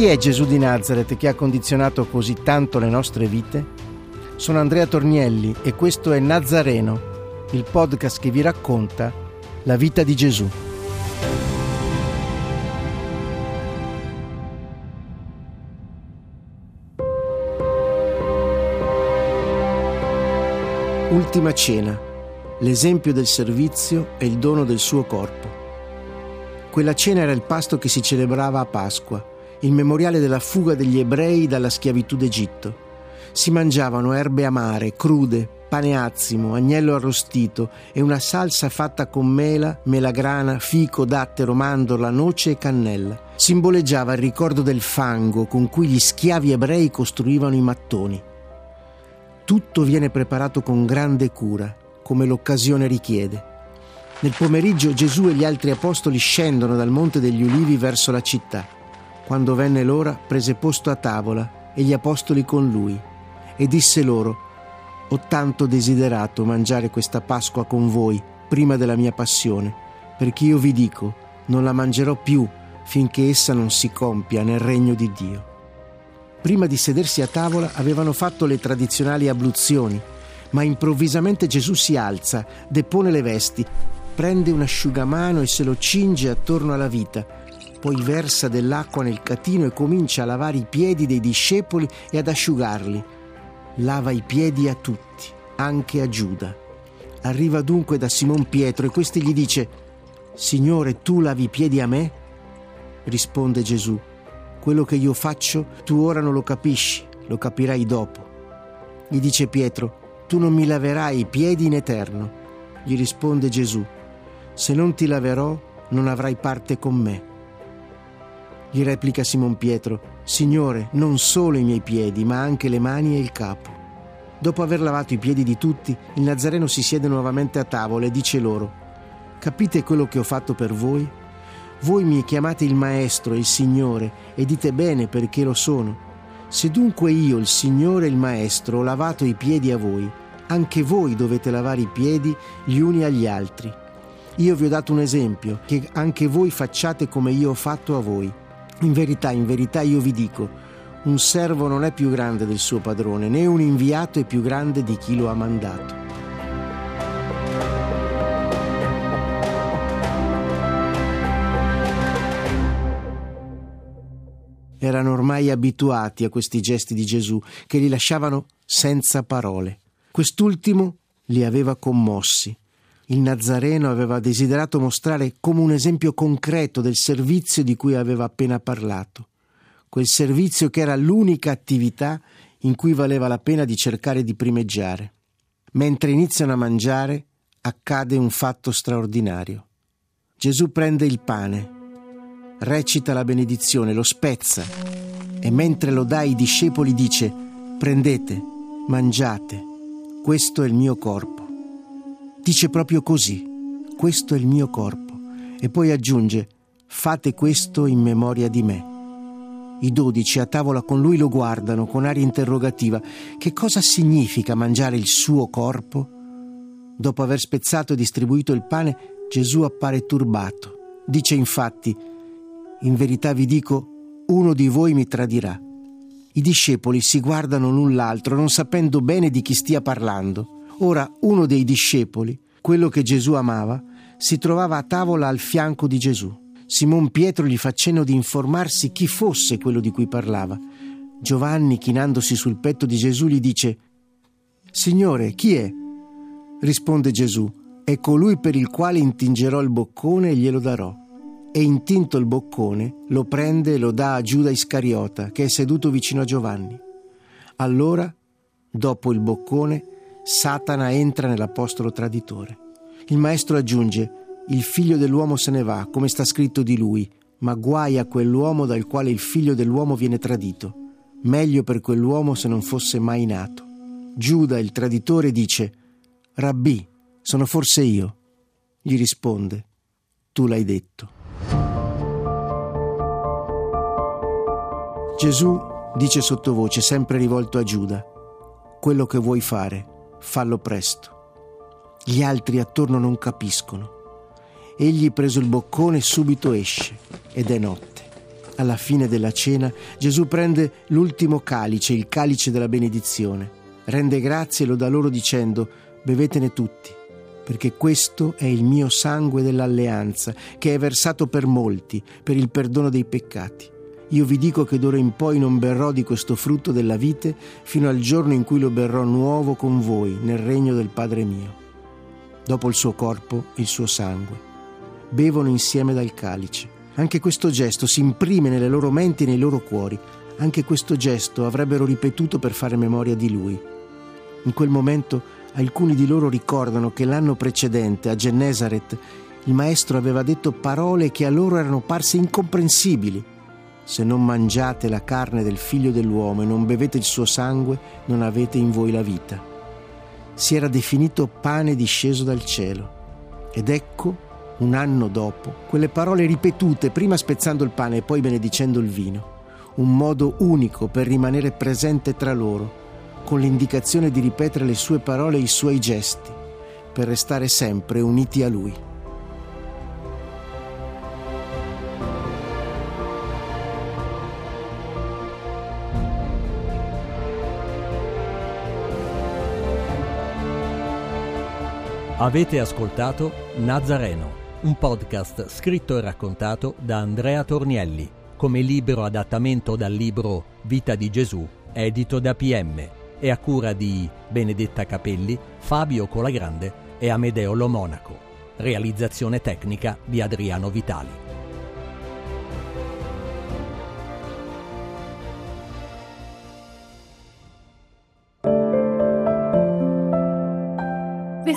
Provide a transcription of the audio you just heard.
Chi è Gesù di Nazareth che ha condizionato così tanto le nostre vite? Sono Andrea Tornielli e questo è Nazareno, il podcast che vi racconta la vita di Gesù. Ultima cena, l'esempio del servizio e il dono del suo corpo. Quella cena era il pasto che si celebrava a Pasqua, il memoriale della fuga degli ebrei dalla schiavitù d'Egitto. Si mangiavano erbe amare, crude, pane azzimo, agnello arrostito e una salsa fatta con mela, melagrana, fico, dattero, mandorla, noce e cannella. Simboleggiava il ricordo del fango con cui gli schiavi ebrei costruivano i mattoni. Tutto viene preparato con grande cura, come l'occasione richiede. Nel pomeriggio Gesù e gli altri apostoli scendono dal Monte degli Ulivi verso la città. Quando venne l'ora, prese posto a tavola e gli apostoli con lui e disse loro, ho tanto desiderato mangiare questa Pasqua con voi prima della mia passione, perché io vi dico, non la mangerò più finché essa non si compia nel regno di Dio. Prima di sedersi a tavola avevano fatto le tradizionali abluzioni, ma improvvisamente Gesù si alza, depone le vesti, prende un asciugamano e se lo cinge attorno alla vita, poi versa dell'acqua nel catino e comincia a lavare i piedi dei discepoli e ad asciugarli lava i piedi a tutti, anche a Giuda. Arriva dunque da Simon Pietro e questi gli dice, Signore, tu lavi i piedi a me? Risponde Gesù, quello che io faccio tu ora non lo capisci, lo capirai dopo. Gli dice Pietro, tu non mi laverai i piedi in eterno. Gli risponde Gesù, se non ti laverò non avrai parte con me. Gli replica Simon Pietro, Signore, non solo i miei piedi, ma anche le mani e il capo. Dopo aver lavato i piedi di tutti, il Nazareno si siede nuovamente a tavola e dice loro, Capite quello che ho fatto per voi? Voi mi chiamate il Maestro e il Signore e dite bene perché lo sono. Se dunque io, il Signore e il Maestro, ho lavato i piedi a voi, anche voi dovete lavare i piedi gli uni agli altri. Io vi ho dato un esempio, che anche voi facciate come io ho fatto a voi. In verità, in verità io vi dico, un servo non è più grande del suo padrone, né un inviato è più grande di chi lo ha mandato. Erano ormai abituati a questi gesti di Gesù che li lasciavano senza parole. Quest'ultimo li aveva commossi il Nazareno aveva desiderato mostrare come un esempio concreto del servizio di cui aveva appena parlato, quel servizio che era l'unica attività in cui valeva la pena di cercare di primeggiare. Mentre iniziano a mangiare, accade un fatto straordinario. Gesù prende il pane, recita la benedizione, lo spezza e mentre lo dà ai discepoli dice prendete, mangiate, questo è il mio corpo. Dice proprio così, questo è il mio corpo, e poi aggiunge, fate questo in memoria di me. I dodici a tavola con lui lo guardano con aria interrogativa. Che cosa significa mangiare il suo corpo? Dopo aver spezzato e distribuito il pane, Gesù appare turbato. Dice infatti, in verità vi dico, uno di voi mi tradirà. I discepoli si guardano l'un l'altro, non sapendo bene di chi stia parlando. Ora uno dei discepoli, quello che Gesù amava, si trovava a tavola al fianco di Gesù. Simon Pietro gli fa cenno di informarsi chi fosse quello di cui parlava. Giovanni, chinandosi sul petto di Gesù, gli dice Signore, chi è? Risponde Gesù, è colui per il quale intingerò il boccone e glielo darò. E intinto il boccone, lo prende e lo dà a Giuda Iscariota, che è seduto vicino a Giovanni. Allora, dopo il boccone, Satana entra nell'apostolo traditore. Il maestro aggiunge, il figlio dell'uomo se ne va, come sta scritto di lui, ma guai a quell'uomo dal quale il figlio dell'uomo viene tradito. Meglio per quell'uomo se non fosse mai nato. Giuda, il traditore, dice, Rabbì, sono forse io? Gli risponde, tu l'hai detto. Gesù dice sottovoce, sempre rivolto a Giuda, quello che vuoi fare, fallo presto. Gli altri attorno non capiscono. Egli preso il boccone subito esce ed è notte. Alla fine della cena Gesù prende l'ultimo calice, il calice della benedizione, rende grazie e lo dà loro dicendo bevetene tutti, perché questo è il mio sangue dell'alleanza, che è versato per molti, per il perdono dei peccati. Io vi dico che d'ora in poi non berrò di questo frutto della vite fino al giorno in cui lo berrò nuovo con voi nel regno del Padre mio. Dopo il suo corpo, il suo sangue. Bevono insieme dal calice. Anche questo gesto si imprime nelle loro menti e nei loro cuori. Anche questo gesto avrebbero ripetuto per fare memoria di lui. In quel momento alcuni di loro ricordano che l'anno precedente a Gennesaret il maestro aveva detto parole che a loro erano parse incomprensibili se non mangiate la carne del figlio dell'uomo e non bevete il suo sangue, non avete in voi la vita. Si era definito pane disceso dal cielo. Ed ecco, un anno dopo, quelle parole ripetute, prima spezzando il pane e poi benedicendo il vino. Un modo unico per rimanere presente tra loro, con l'indicazione di ripetere le sue parole e i suoi gesti, per restare sempre uniti a lui. Avete ascoltato Nazareno, un podcast scritto e raccontato da Andrea Tornielli, come libero adattamento dal libro Vita di Gesù, edito da PM, e a cura di Benedetta Capelli, Fabio Colagrande e Amedeo Lo Monaco. Realizzazione tecnica di Adriano Vitali.